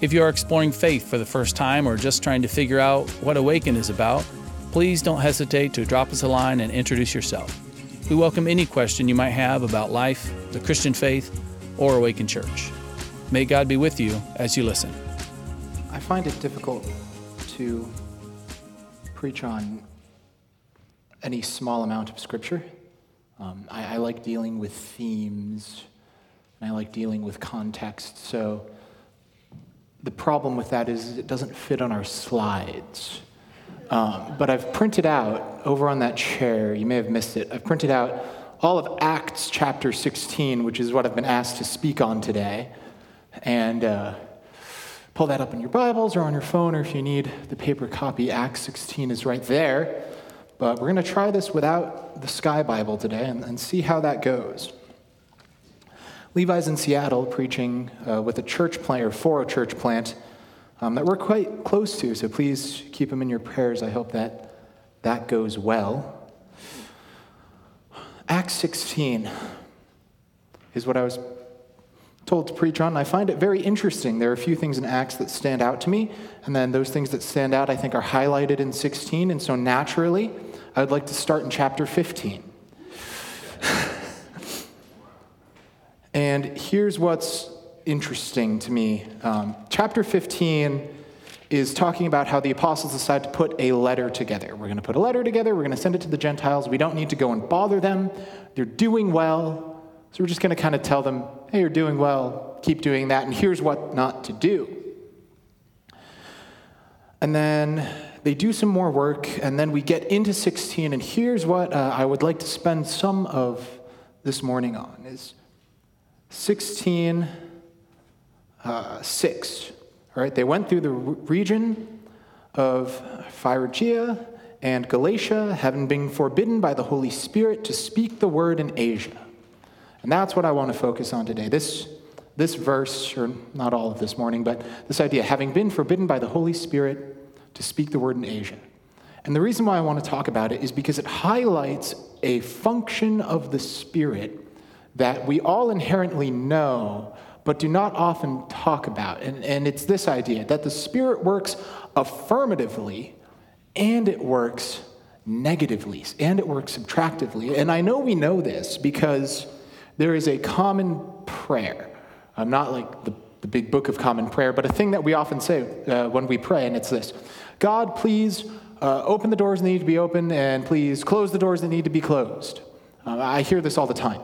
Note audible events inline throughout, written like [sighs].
If you are exploring faith for the first time or just trying to figure out what Awaken is about, please don't hesitate to drop us a line and introduce yourself. We welcome any question you might have about life, the Christian faith, or Awaken Church. May God be with you as you listen. I find it difficult to preach on any small amount of scripture. Um, I, I like dealing with themes, and I like dealing with context. So the problem with that is it doesn't fit on our slides. Um, but I've printed out over on that chair, you may have missed it, I've printed out all of Acts chapter 16, which is what I've been asked to speak on today. And uh, pull that up in your Bibles or on your phone, or if you need the paper copy, Acts 16 is right there. But we're going to try this without the Sky Bible today and, and see how that goes. Levi's in Seattle preaching uh, with a church plant, or for a church plant um, that we're quite close to, so please keep him in your prayers. I hope that that goes well. Acts 16 is what I was told to preach on. And I find it very interesting. There are a few things in Acts that stand out to me, and then those things that stand out I think are highlighted in 16, and so naturally, I would like to start in chapter 15. And here's what's interesting to me. Um, chapter 15 is talking about how the apostles decide to put a letter together. We're going to put a letter together, we're going to send it to the Gentiles. We don't need to go and bother them. They're doing well. So we're just going to kind of tell them, hey, you're doing well, keep doing that, and here's what not to do. And then they do some more work, and then we get into 16, and here's what uh, I would like to spend some of this morning on is 16, uh, 6. All right, they went through the region of Phrygia and Galatia, having been forbidden by the Holy Spirit to speak the word in Asia. And that's what I want to focus on today. This, this verse, or not all of this morning, but this idea, having been forbidden by the Holy Spirit to speak the word in Asia. And the reason why I want to talk about it is because it highlights a function of the Spirit that we all inherently know, but do not often talk about. And, and it's this idea that the Spirit works affirmatively and it works negatively and it works subtractively. And I know we know this because there is a common prayer. I'm not like the, the big book of common prayer, but a thing that we often say uh, when we pray, and it's this God, please uh, open the doors that need to be open, and please close the doors that need to be closed. Uh, I hear this all the time.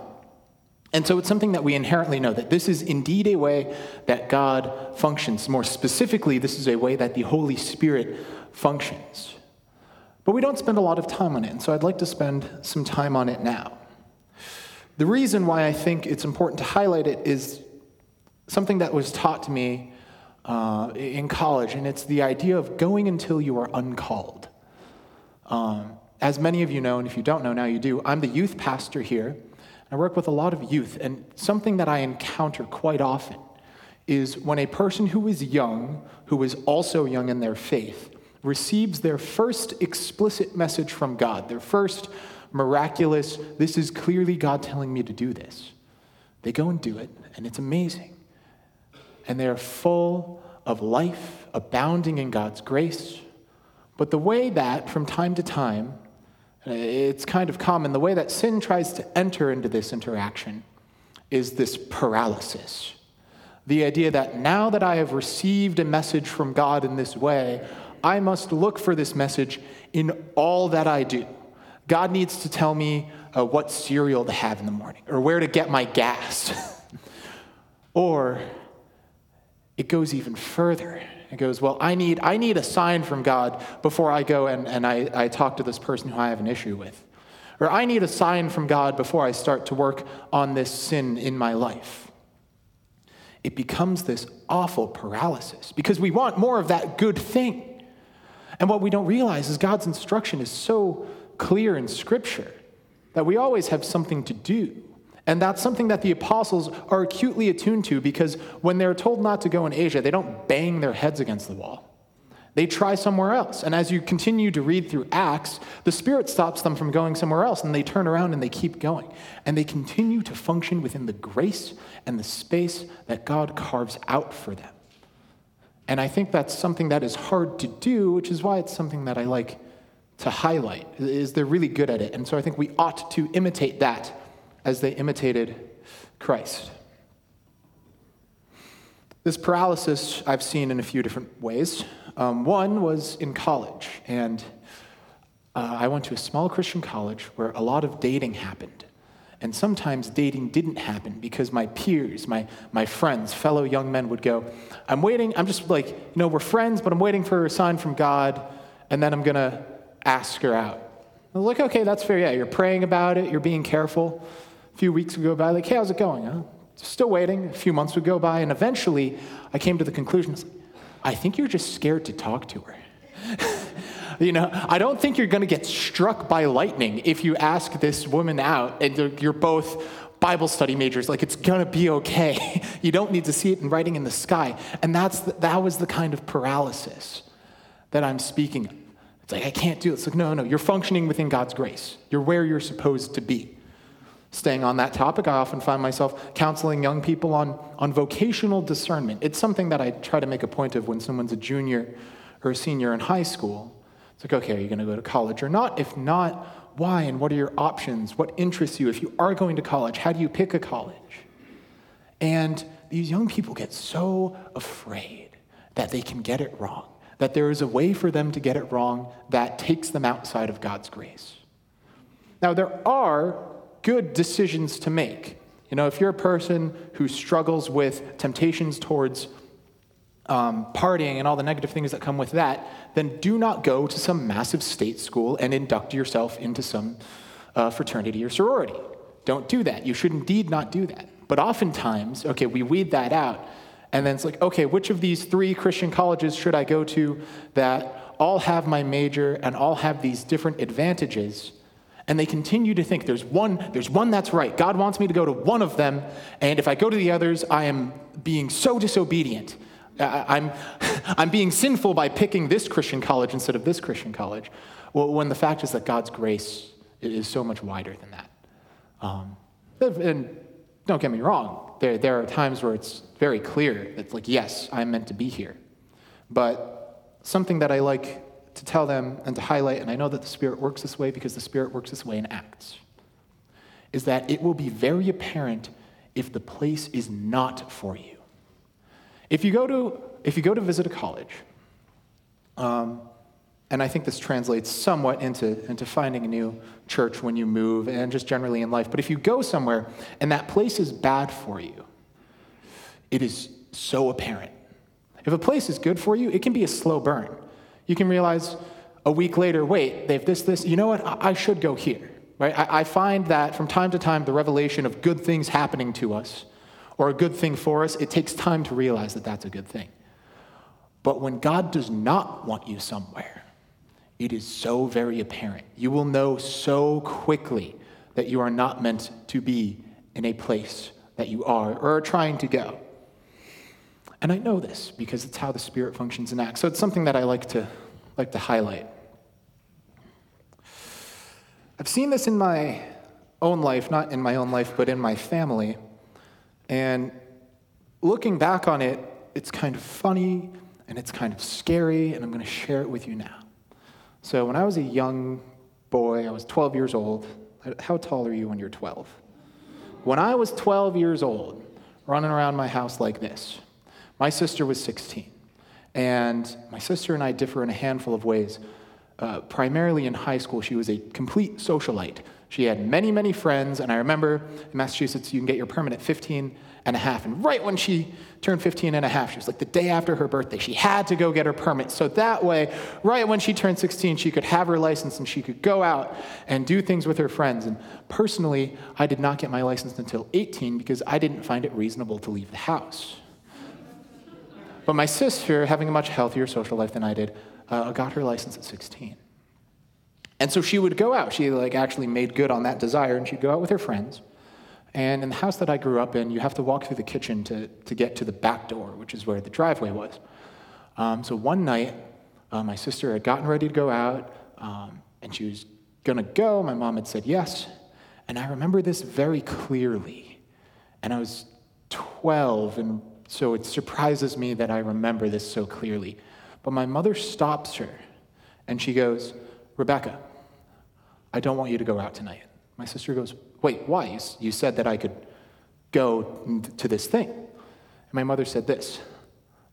And so it's something that we inherently know that this is indeed a way that God functions. More specifically, this is a way that the Holy Spirit functions. But we don't spend a lot of time on it, and so I'd like to spend some time on it now. The reason why I think it's important to highlight it is something that was taught to me uh, in college, and it's the idea of going until you are uncalled. Um, as many of you know, and if you don't know, now you do, I'm the youth pastor here. I work with a lot of youth, and something that I encounter quite often is when a person who is young, who is also young in their faith, receives their first explicit message from God, their first miraculous, this is clearly God telling me to do this. They go and do it, and it's amazing. And they're full of life, abounding in God's grace. But the way that, from time to time, it's kind of common. The way that sin tries to enter into this interaction is this paralysis. The idea that now that I have received a message from God in this way, I must look for this message in all that I do. God needs to tell me uh, what cereal to have in the morning or where to get my gas. [laughs] or it goes even further. It goes, Well, I need, I need a sign from God before I go and, and I, I talk to this person who I have an issue with. Or I need a sign from God before I start to work on this sin in my life. it becomes this awful paralysis because we want more of that good thing. And what we don't realize is God's instruction is so clear in Scripture that we always have something to do. And that's something that the apostles are acutely attuned to because when they're told not to go in Asia, they don't bang their heads against the wall. They try somewhere else. And as you continue to read through Acts, the Spirit stops them from going somewhere else, and they turn around and they keep going. And they continue to function within the grace and the space that God carves out for them. And I think that's something that is hard to do, which is why it's something that I like to highlight, is they're really good at it. And so I think we ought to imitate that as they imitated Christ. This paralysis I've seen in a few different ways. Um, one was in college, and uh, I went to a small Christian college where a lot of dating happened. And sometimes dating didn't happen because my peers, my, my friends, fellow young men would go, I'm waiting, I'm just like, you know, we're friends, but I'm waiting for a sign from God, and then I'm going to ask her out. I was like, okay, that's fair. Yeah, you're praying about it, you're being careful. Few weeks would go by, like, hey, how's it going? Huh? Still waiting. A few months would go by, and eventually I came to the conclusion I think you're just scared to talk to her. [laughs] you know, I don't think you're going to get struck by lightning if you ask this woman out and you're both Bible study majors. Like, it's going to be okay. [laughs] you don't need to see it in writing in the sky. And that's the, that was the kind of paralysis that I'm speaking of. It's like, I can't do it. It's like, no, no, you're functioning within God's grace. You're where you're supposed to be. Staying on that topic, I often find myself counseling young people on, on vocational discernment. It's something that I try to make a point of when someone's a junior or a senior in high school. It's like, okay, are you going to go to college or not? If not, why and what are your options? What interests you? If you are going to college, how do you pick a college? And these young people get so afraid that they can get it wrong, that there is a way for them to get it wrong that takes them outside of God's grace. Now, there are good decisions to make. You know, if you're a person who struggles with temptations towards um, partying and all the negative things that come with that, then do not go to some massive state school and induct yourself into some uh, fraternity or sorority. Don't do that. You should indeed not do that. But oftentimes, okay, we weed that out, and then it's like, okay, which of these three Christian colleges should I go to that all have my major and all have these different advantages? And they continue to think there's one there's one that's right. God wants me to go to one of them. And if i go to the others i am being so disobedient. I'm, [laughs] I'm being sinful by picking this christian college instead of this christian college. When the fact is that god's grace is so much wider than that. Um, and don't get me wrong there, there are times where it's very clear that like yes i'm meant to be here. But something that i like to tell them and to highlight, and I know that the Spirit works this way because the Spirit works this way in Acts, is that it will be very apparent if the place is not for you. If you go to, if you go to visit a college, um, and I think this translates somewhat into, into finding a new church when you move and just generally in life. But if you go somewhere and that place is bad for you, it is so apparent. If a place is good for you, it can be a slow burn. You can realize a week later, wait, they have this, this, you know what, I, I should go here, right? I, I find that from time to time, the revelation of good things happening to us or a good thing for us, it takes time to realize that that's a good thing. But when God does not want you somewhere, it is so very apparent. You will know so quickly that you are not meant to be in a place that you are or are trying to go. And I know this because it's how the Spirit functions and acts. So it's something that I like to, like to highlight. I've seen this in my own life, not in my own life, but in my family. And looking back on it, it's kind of funny and it's kind of scary, and I'm going to share it with you now. So, when I was a young boy, I was 12 years old. How tall are you when you're 12? When I was 12 years old, running around my house like this, my sister was 16, and my sister and I differ in a handful of ways. Uh, primarily in high school, she was a complete socialite. She had many, many friends, and I remember in Massachusetts, you can get your permit at 15 and a half. And right when she turned 15 and a half, she was like the day after her birthday, she had to go get her permit. So that way, right when she turned 16, she could have her license and she could go out and do things with her friends. And personally, I did not get my license until 18 because I didn't find it reasonable to leave the house. But my sister, having a much healthier social life than I did, uh, got her license at 16. And so she would go out. She like actually made good on that desire, and she'd go out with her friends. And in the house that I grew up in, you have to walk through the kitchen to, to get to the back door, which is where the driveway was. Um, so one night, uh, my sister had gotten ready to go out, um, and she was going to go. My mom had said yes. And I remember this very clearly. And I was 12, and so it surprises me that I remember this so clearly. But my mother stops her, and she goes, Rebecca, I don't want you to go out tonight. My sister goes, Wait, why? You said that I could go to this thing. And my mother said this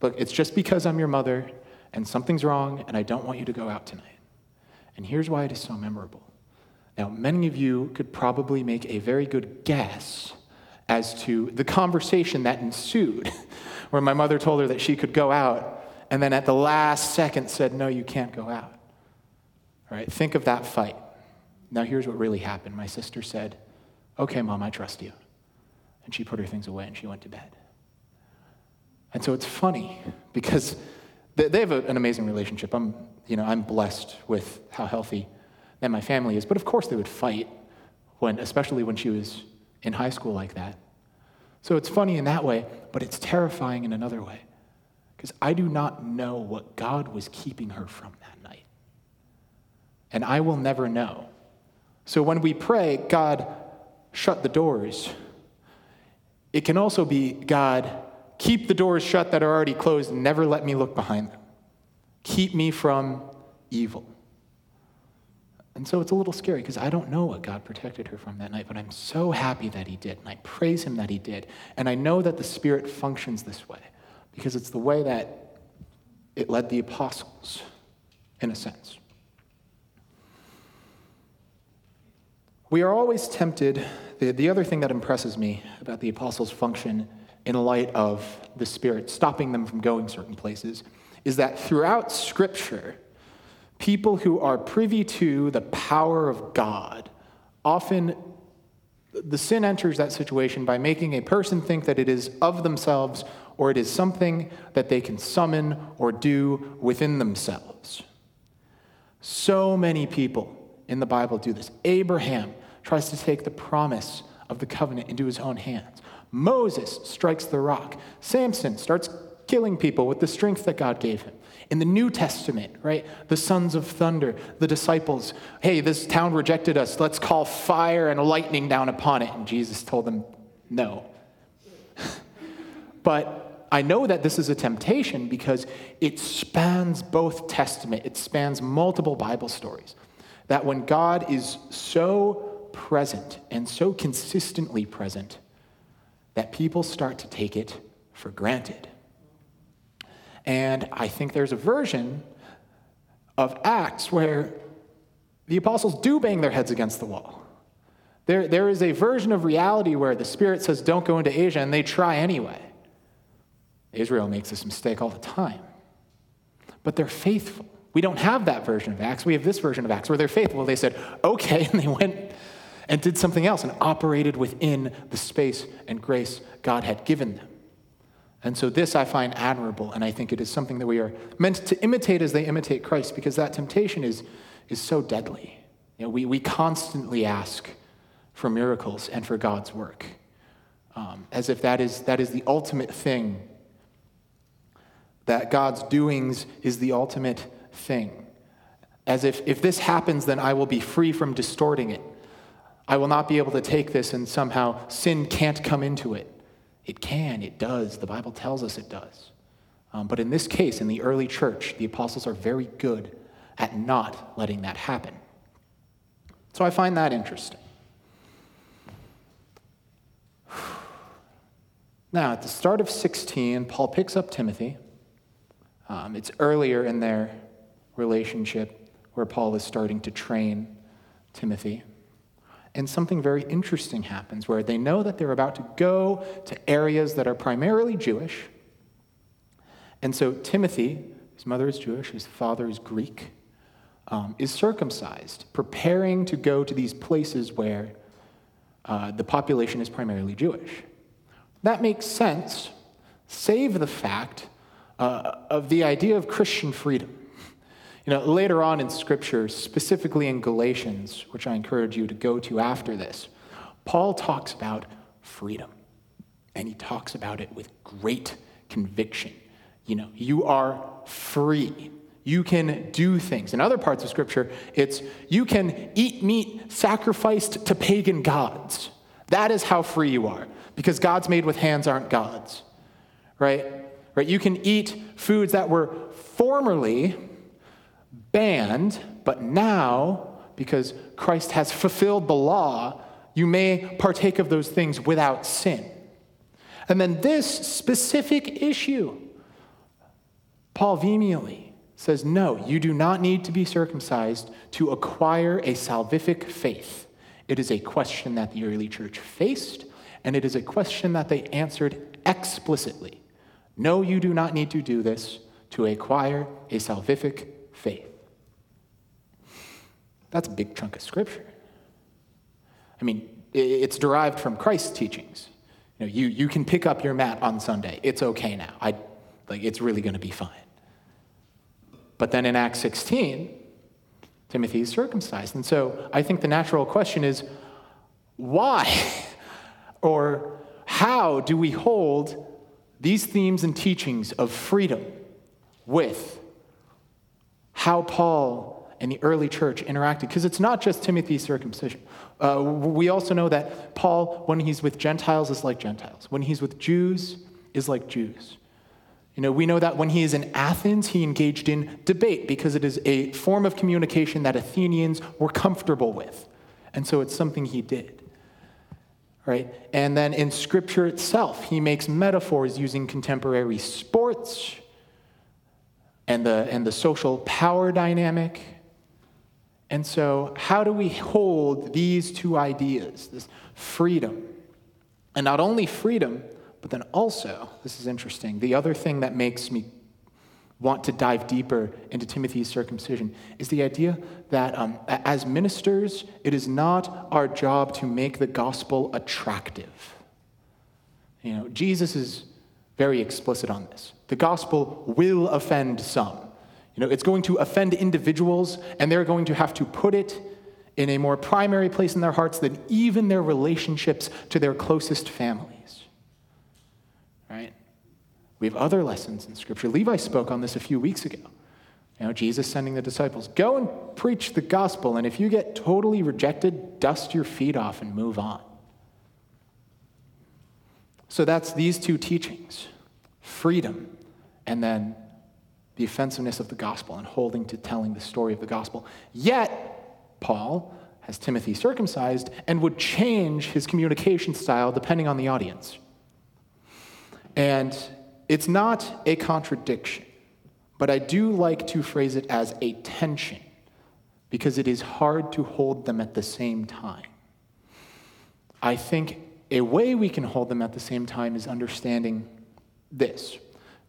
Look, it's just because I'm your mother and something's wrong and I don't want you to go out tonight. And here's why it is so memorable. Now, many of you could probably make a very good guess as to the conversation that ensued, [laughs] where my mother told her that she could go out, and then at the last second said, No, you can't go out. All right, think of that fight. Now, here's what really happened. My sister said, Okay, mom, I trust you. And she put her things away and she went to bed. And so it's funny because they have an amazing relationship. I'm, you know, I'm blessed with how healthy that my family is. But of course, they would fight when, especially when she was in high school like that. So it's funny in that way, but it's terrifying in another way. Because I do not know what God was keeping her from that night. And I will never know. So when we pray, God, shut the doors, it can also be, God, keep the doors shut that are already closed never let me look behind them. Keep me from evil. And so it's a little scary because I don't know what God protected her from that night, but I'm so happy that He did. And I praise Him that He did. And I know that the Spirit functions this way because it's the way that it led the apostles, in a sense. We are always tempted. The, the other thing that impresses me about the apostles' function in light of the Spirit stopping them from going certain places is that throughout Scripture, people who are privy to the power of God often the sin enters that situation by making a person think that it is of themselves or it is something that they can summon or do within themselves. So many people in the Bible do this. Abraham tries to take the promise of the covenant into his own hands. Moses strikes the rock. Samson starts killing people with the strength that God gave him. In the New Testament, right, the sons of thunder, the disciples, hey, this town rejected us. Let's call fire and lightning down upon it. And Jesus told them, no. [laughs] but I know that this is a temptation because it spans both Testament, it spans multiple Bible stories. That when God is so present and so consistently present, that people start to take it for granted. And I think there's a version of Acts where the apostles do bang their heads against the wall. There, there is a version of reality where the Spirit says, don't go into Asia, and they try anyway. Israel makes this mistake all the time. But they're faithful. We don't have that version of Acts. We have this version of Acts where they're faithful. They said, okay, [laughs] and they went and did something else and operated within the space and grace God had given them. And so, this I find admirable, and I think it is something that we are meant to imitate as they imitate Christ, because that temptation is, is so deadly. You know, we, we constantly ask for miracles and for God's work, um, as if that is, that is the ultimate thing, that God's doings is the ultimate thing. As if if this happens, then I will be free from distorting it. I will not be able to take this and somehow sin can't come into it. It can, it does. The Bible tells us it does. Um, but in this case, in the early church, the apostles are very good at not letting that happen. So I find that interesting. [sighs] Now, at the start of 16, Paul picks up Timothy. Um, it's earlier in their relationship where Paul is starting to train Timothy. And something very interesting happens where they know that they're about to go to areas that are primarily Jewish. And so Timothy, his mother is Jewish, his father is Greek, um, is circumcised, preparing to go to these places where uh, the population is primarily Jewish. That makes sense, save the fact uh, of the idea of Christian freedom. You know, later on in Scripture, specifically in Galatians, which I encourage you to go to after this, Paul talks about freedom. And he talks about it with great conviction. You know, you are free. You can do things. In other parts of Scripture, it's you can eat meat sacrificed to pagan gods. That is how free you are, because gods made with hands aren't gods, right? Right? You can eat foods that were formerly banned, but now, because Christ has fulfilled the law, you may partake of those things without sin. And then this specific issue, Paul vehemently says, no, you do not need to be circumcised to acquire a salvific faith. It is a question that the early church faced, and it is a question that they answered explicitly. No, you do not need to do this to acquire a salvific faith. That's a big chunk of scripture. I mean, it's derived from Christ's teachings. You know, you, you can pick up your mat on Sunday. It's okay now. I, like, it's really going to be fine. But then in Acts 16, Timothy is circumcised. And so I think the natural question is why [laughs] or how do we hold these themes and teachings of freedom with how Paul and the early church interacted, because it's not just Timothy's circumcision. Uh, we also know that Paul, when he's with Gentiles, is like Gentiles. When he's with Jews, is like Jews. You know, we know that when he is in Athens, he engaged in debate because it is a form of communication that Athenians were comfortable with. And so it's something he did. Right? And then in scripture itself, he makes metaphors using contemporary sports and the, and the social power dynamic and so, how do we hold these two ideas, this freedom, and not only freedom, but then also, this is interesting, the other thing that makes me want to dive deeper into Timothy's circumcision is the idea that um, as ministers, it is not our job to make the gospel attractive. You know, Jesus is very explicit on this. The gospel will offend some. You know, it's going to offend individuals, and they're going to have to put it in a more primary place in their hearts than even their relationships to their closest families. Right? We have other lessons in Scripture. Levi spoke on this a few weeks ago. You know, Jesus sending the disciples, go and preach the gospel, and if you get totally rejected, dust your feet off and move on. So that's these two teachings freedom and then the offensiveness of the gospel and holding to telling the story of the gospel. Yet, Paul has Timothy circumcised and would change his communication style depending on the audience. And it's not a contradiction, but I do like to phrase it as a tension because it is hard to hold them at the same time. I think a way we can hold them at the same time is understanding this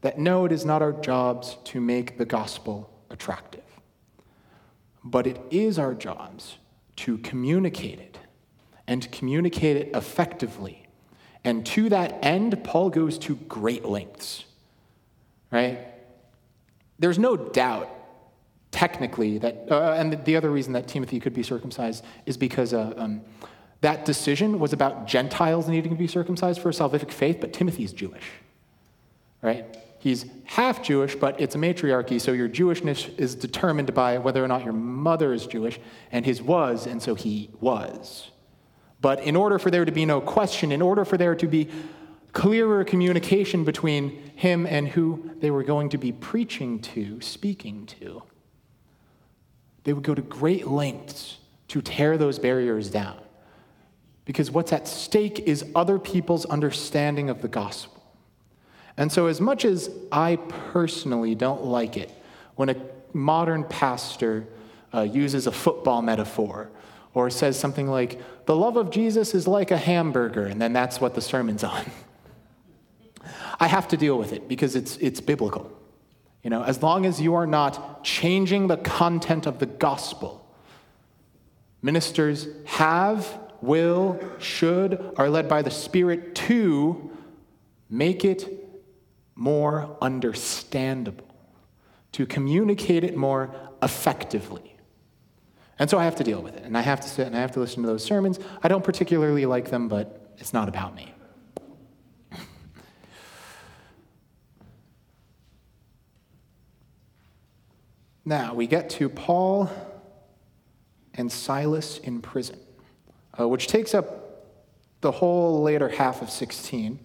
that no, it is not our jobs to make the gospel attractive, but it is our jobs to communicate it and communicate it effectively. And to that end, Paul goes to great lengths, right? There's no doubt, technically, that, uh, and the other reason that Timothy could be circumcised is because uh, um, that decision was about Gentiles needing to be circumcised for a salvific faith, but Timothy's Jewish, right? He's half Jewish, but it's a matriarchy, so your Jewishness is determined by whether or not your mother is Jewish, and his was, and so he was. But in order for there to be no question, in order for there to be clearer communication between him and who they were going to be preaching to, speaking to, they would go to great lengths to tear those barriers down. Because what's at stake is other people's understanding of the gospel. And so, as much as I personally don't like it when a modern pastor uh, uses a football metaphor or says something like, the love of Jesus is like a hamburger, and then that's what the sermon's [laughs] on. I have to deal with it because it's, it's biblical. You know, as long as you are not changing the content of the gospel, ministers have, will, should, are led by the Spirit to make it more understandable, to communicate it more effectively. And so I have to deal with it, and I have to sit and I have to listen to those sermons. I don't particularly like them, but it's not about me. [laughs] now we get to Paul and Silas in prison, uh, which takes up the whole later half of 16.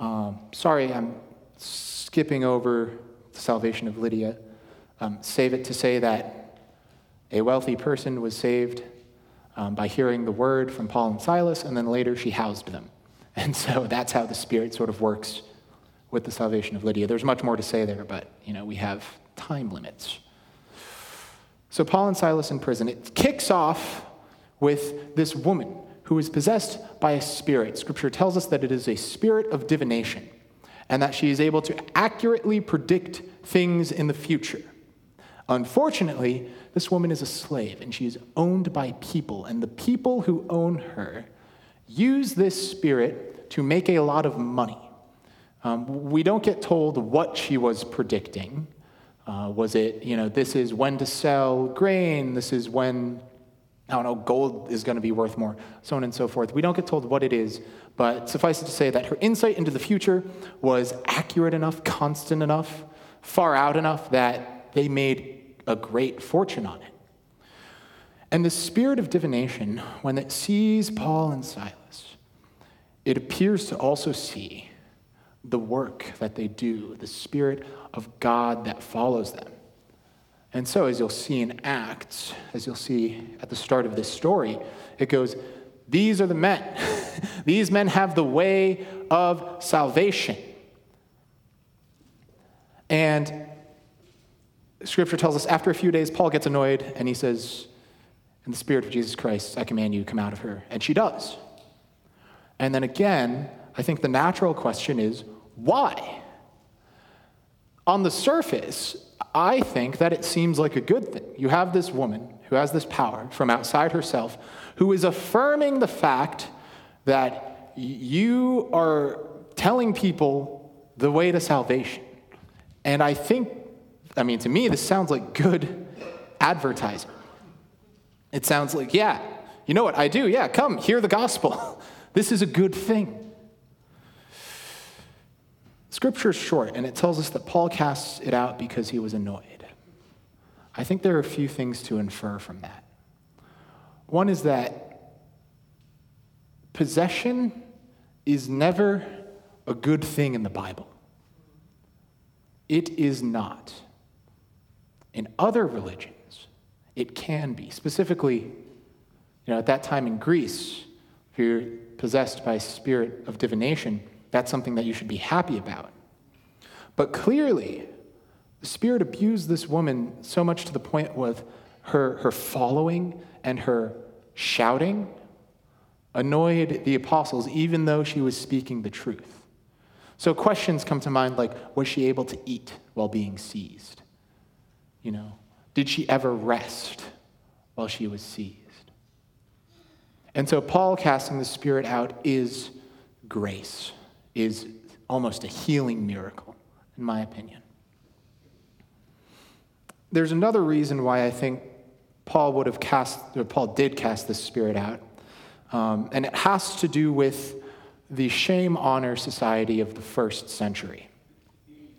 Um, sorry, I'm skipping over the salvation of Lydia. Um, save it to say that a wealthy person was saved um, by hearing the word from Paul and Silas, and then later she housed them. [laughs] And so that's how the Spirit sort of works with the salvation of Lydia. There's much more to say there, but you know we have time limits. So Paul and Silas in prison. It kicks off with this woman who is possessed by a spirit. Scripture tells us that it is a spirit of divination and that she is able to accurately predict things in the future. Unfortunately, this woman is a slave and she is owned by people, and the people who own her use this spirit to make a lot of money. Um, we don't get told what she was predicting. Uh, was it, you know, this is when to sell grain, this is when, I don't know, gold is going to be worth more, so on and so forth. We don't get told what it is, but suffice it to say that her insight into the future was accurate enough, constant enough, far out enough that they made a great fortune on it. And the spirit of divination, when it sees Paul and Silas, it appears to also see the work that they do, the spirit of God that follows them. And so, as you'll see in Acts, as you'll see at the start of this story, it goes, These are the men. [laughs] These men have the way of salvation. And scripture tells us after a few days, Paul gets annoyed and he says, In the spirit of Jesus Christ, I command you, come out of her. And she does. And then again, I think the natural question is, why? On the surface, I think that it seems like a good thing. You have this woman who has this power from outside herself who is affirming the fact that you are telling people the way to salvation. And I think, I mean, to me, this sounds like good advertising. It sounds like, yeah, you know what I do? Yeah, come, hear the gospel. [laughs] this is a good thing. Scripture is short, and it tells us that Paul casts it out because he was annoyed. I think there are a few things to infer from that. One is that possession is never a good thing in the Bible. It is not. In other religions, it can be. Specifically, you know, at that time in Greece, if you're possessed by a spirit of divination, that's something that you should be happy about. But clearly, the Spirit abused this woman so much to the point with her, her following and her shouting annoyed the apostles, even though she was speaking the truth. So questions come to mind like was she able to eat while being seized? You know, did she ever rest while she was seized? And so Paul casting the spirit out is grace is almost a healing miracle, in my opinion. There's another reason why I think Paul would have cast, or Paul did cast this spirit out, um, and it has to do with the shame honor society of the first century.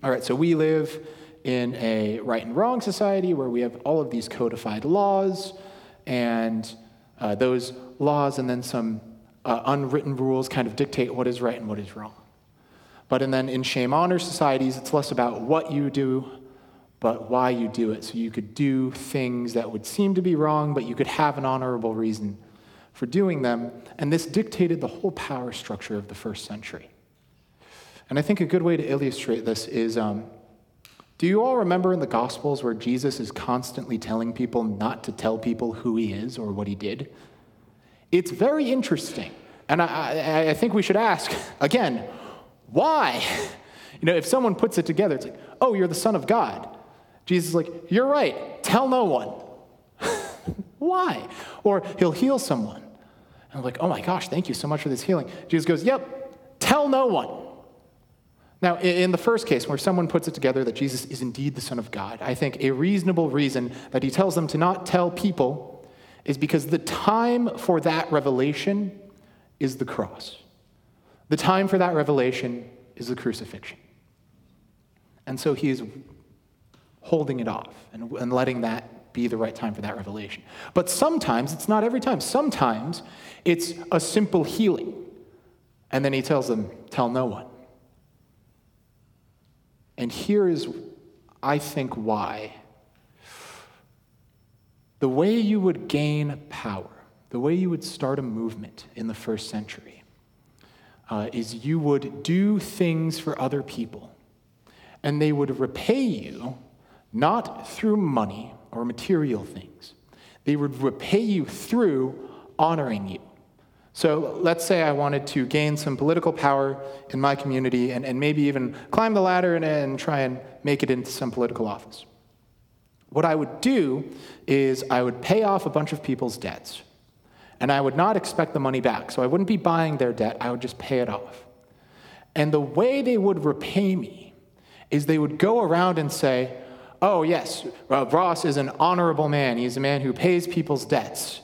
All right, so we live in a right and wrong society where we have all of these codified laws, and uh, those laws and then some uh, unwritten rules kind of dictate what is right and what is wrong. But and then in shame honor societies, it's less about what you do, but why you do it. So you could do things that would seem to be wrong, but you could have an honorable reason for doing them. And this dictated the whole power structure of the first century. And I think a good way to illustrate this is um, do you all remember in the Gospels where Jesus is constantly telling people not to tell people who he is or what he did? It's very interesting. And I, I, I think we should ask [laughs] again, why? [laughs] You know, if someone puts it together, it's like, oh, you're the Son of God. Jesus is like, you're right, tell no one. [laughs] why? Or he'll heal someone. And I'm like, oh my gosh, thank you so much for this healing. Jesus goes, yep, tell no one. Now, in the first case, where someone puts it together that Jesus is indeed the Son of God, I think a reasonable reason that he tells them to not tell people is because the time for that revelation is the cross. The time for that revelation is the crucifixion. And so he is holding it off and, and letting that be the right time for that revelation. But sometimes, it's not every time, sometimes it's a simple healing. And then he tells them, Tell no one. And here is, I think, why. The way you would gain power, the way you would start a movement in the first century, uh, is you would do things for other people, and they would repay you not through money or material things. They would repay you through honoring you. So let's say I wanted to gain some political power in my community and, and maybe even climb the ladder and, and try and make it into some political office. What I would do is I would pay off a bunch of people's debts. And I would not expect the money back. So I wouldn't be buying their debt, I would just pay it off. And the way they would repay me is they would go around and say, Oh, yes, uh, Ross is an honorable man. He's a man who pays people's debts.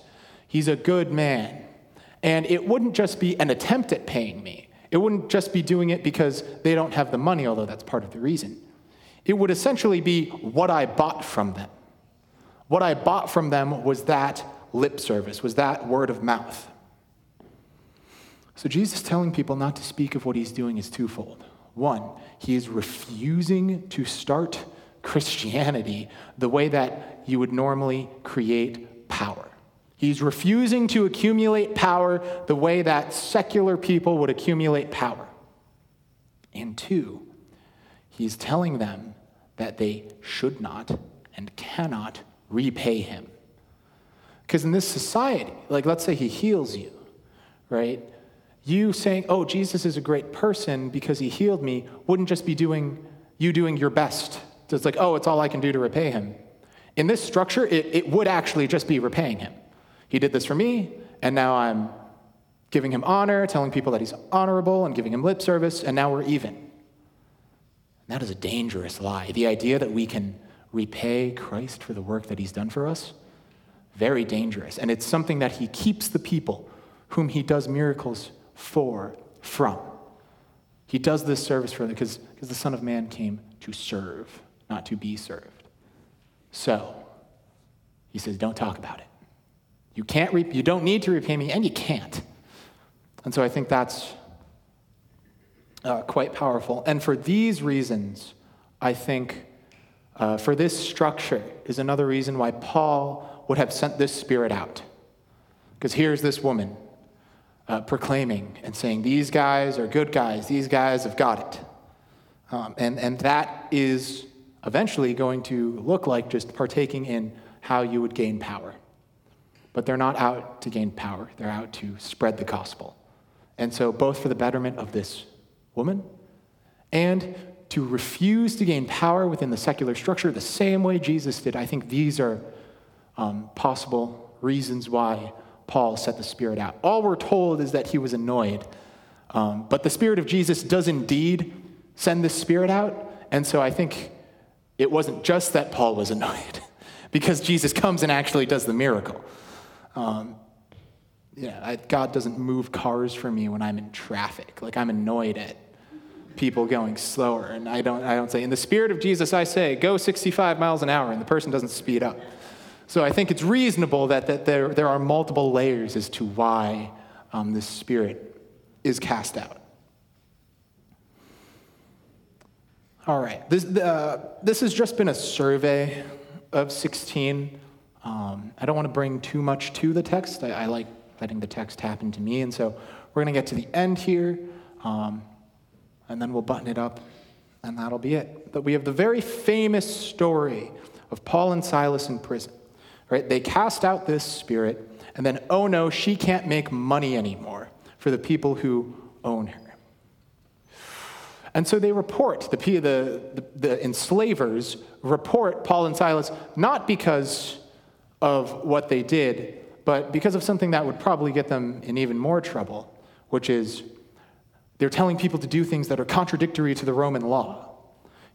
He's a good man. And it wouldn't just be an attempt at paying me. It wouldn't just be doing it because they don't have the money, although that's part of the reason. It would essentially be what I bought from them. What I bought from them was that lip service, was that word of mouth. So Jesus telling people not to speak of what he's doing is twofold. One, he is refusing to start Christianity the way that you would normally create power. He's refusing to accumulate power the way that secular people would accumulate power. And two, he's telling them that they should not and cannot repay him. Because in this society, like let's say he heals you, right? You saying, oh, Jesus is a great person because he healed me, wouldn't just be doing you doing your best. So it's like, oh, it's all I can do to repay him. In this structure, it, it would actually just be repaying him. He did this for me, and now I'm giving him honor, telling people that he's honorable, and giving him lip service, and now we're even. And that is a dangerous lie. The idea that we can repay Christ for the work that he's done for us, very dangerous. And it's something that he keeps the people whom he does miracles for from. He does this service for them because, because the Son of Man came to serve, not to be served. So, he says, don't talk about it. You can't re- you don't need to repay me, and you can't. And so I think that's uh, quite powerful. And for these reasons, I think uh, for this structure is another reason why Paul would have sent this spirit out. Because here's this woman uh, proclaiming and saying, These guys are good guys, these guys have got it. Um, and, and that is eventually going to look like just partaking in how you would gain power. But they're not out to gain power, they're out to spread the gospel. And so, both for the betterment of this woman and to refuse to gain power within the secular structure the same way Jesus did, I think these are um, possible reasons why Paul set the Spirit out. All we're told is that he was annoyed. Um, but the Spirit of Jesus does indeed send the Spirit out. And so I think it wasn't just that Paul was [laughs] annoyed, because Jesus comes and actually does the miracle. Um, yeah, I, God doesn't move cars for me when I'm in traffic. Like I'm annoyed at people going slower, and I don't, I don't say, in the spirit of Jesus, I say, go 65 miles an hour, and the person doesn't speed up. So I think it's reasonable that, that there, there are multiple layers as to why um, this spirit is cast out. All right, this, uh, this has just been a survey of 16 um, I don't want to bring too much to the text. I, I, like letting the text happen to me. And so we're going to get to the end here, um, and then we'll button it up, and that'll be it. But we have the very famous story of Paul and Silas in prison. Right? They cast out this spirit, and then, oh no, she can't make money anymore for the people who own her. And so they report, the, the, the, the enslavers report Paul and Silas, not because of what they did, but because of something that would probably get them in even more trouble, which is They're telling people to do things that are contradictory to the Roman law.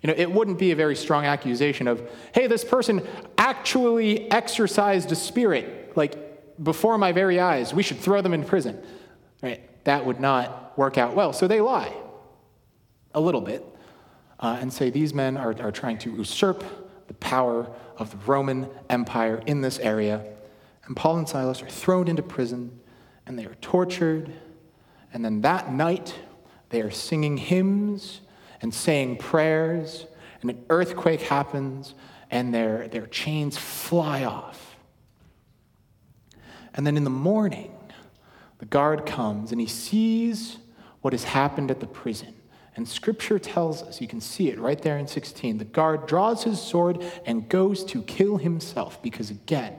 You know, it wouldn't be a very strong accusation of, hey, this person actually exorcised a spirit, like before my very eyes. We should throw them in prison. Right? That would not work out well. So they lie a little bit uh, and say these men are, are trying to usurp the power of the Roman Empire in this area. And Paul and Silas are thrown into prison and they are tortured. And then that night, they are singing hymns and saying prayers, and an earthquake happens, and their, their chains fly off. And then in the morning, the guard comes and he sees what has happened at the prison. And scripture tells us, you can see it right there in 16, the guard draws his sword and goes to kill himself because, again,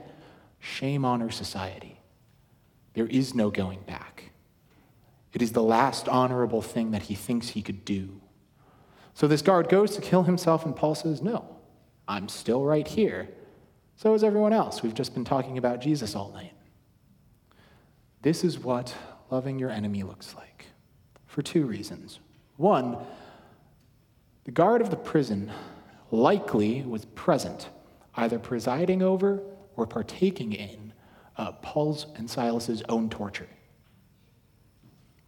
shame on our society. There is no going back. It is the last honorable thing that he thinks he could do. So this guard goes to kill himself, and Paul says, No, I'm still right here. So is everyone else. We've just been talking about Jesus all night. This is what loving your enemy looks like for two reasons. One, the guard of the prison likely was present, either presiding over or partaking in uh, Paul's and Silas's own torture.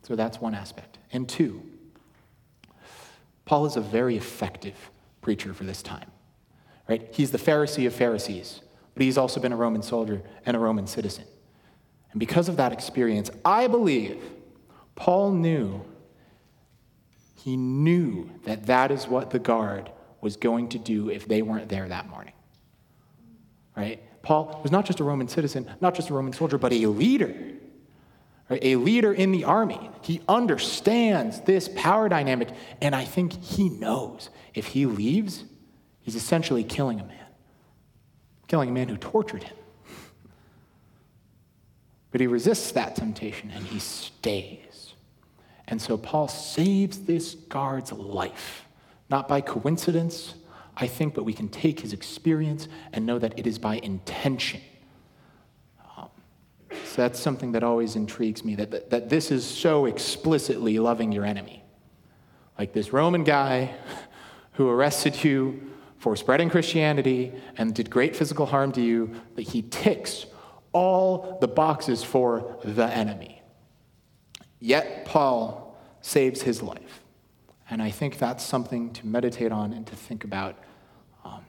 So that's one aspect. And two, Paul is a very effective preacher for this time. Right? He's the Pharisee of Pharisees, but he's also been a Roman soldier and a Roman citizen. And because of that experience, I believe Paul knew he knew that that is what the guard was going to do if they weren't there that morning. Right? Paul was not just a Roman citizen, not just a Roman soldier, but a leader a leader in the army. He understands this power dynamic, and I think he knows if he leaves, he's essentially killing a man, killing a man who tortured him. But he resists that temptation and he stays. And so Paul saves this guard's life, not by coincidence, I think, but we can take his experience and know that it is by intention so that's something that always intrigues me that, that, that this is so explicitly loving your enemy. Like this Roman guy [laughs] who arrested you for spreading Christianity and did great physical harm to you, that he ticks all the boxes for the enemy. Yet Paul saves his life. And I think that's something to meditate on and to think about um,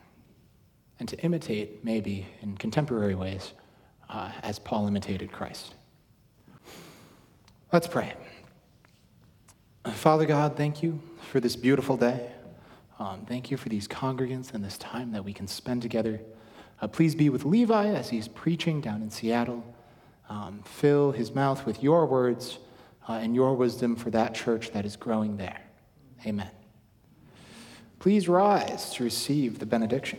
and to imitate, maybe in contemporary ways uh, as Paul imitated Christ. Let's pray. Father God, thank you for this beautiful day. Um, thank you for these congregants and this time that we can spend together. Uh, please be with Levi as he's preaching down in Seattle. Um, fill his mouth with your words uh, and your wisdom for that church that is growing there. Amen. Please rise to receive the benediction.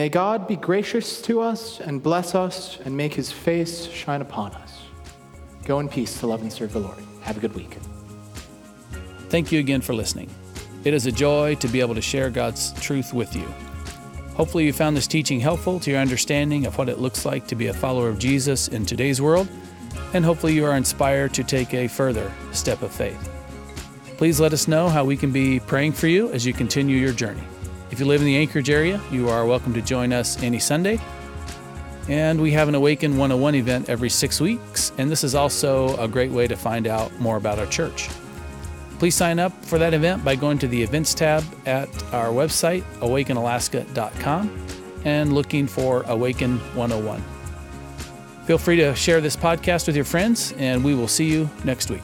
May God be gracious to us and bless us and make his face shine upon us. Go in peace to love and serve the Lord. Have a good week. Thank you again for listening. It is a joy to be able to share God's truth with you. Hopefully, you found this teaching helpful to your understanding of what it looks like to be a follower of Jesus in today's world, and hopefully, you are inspired to take a further step of faith. Please let us know how we can be praying for you as you continue your journey. If you live in the Anchorage area, you are welcome to join us any Sunday. And we have an Awaken 101 event every six weeks, and this is also a great way to find out more about our church. Please sign up for that event by going to the events tab at our website, awakenalaska.com, and looking for Awaken 101. Feel free to share this podcast with your friends, and we will see you next week.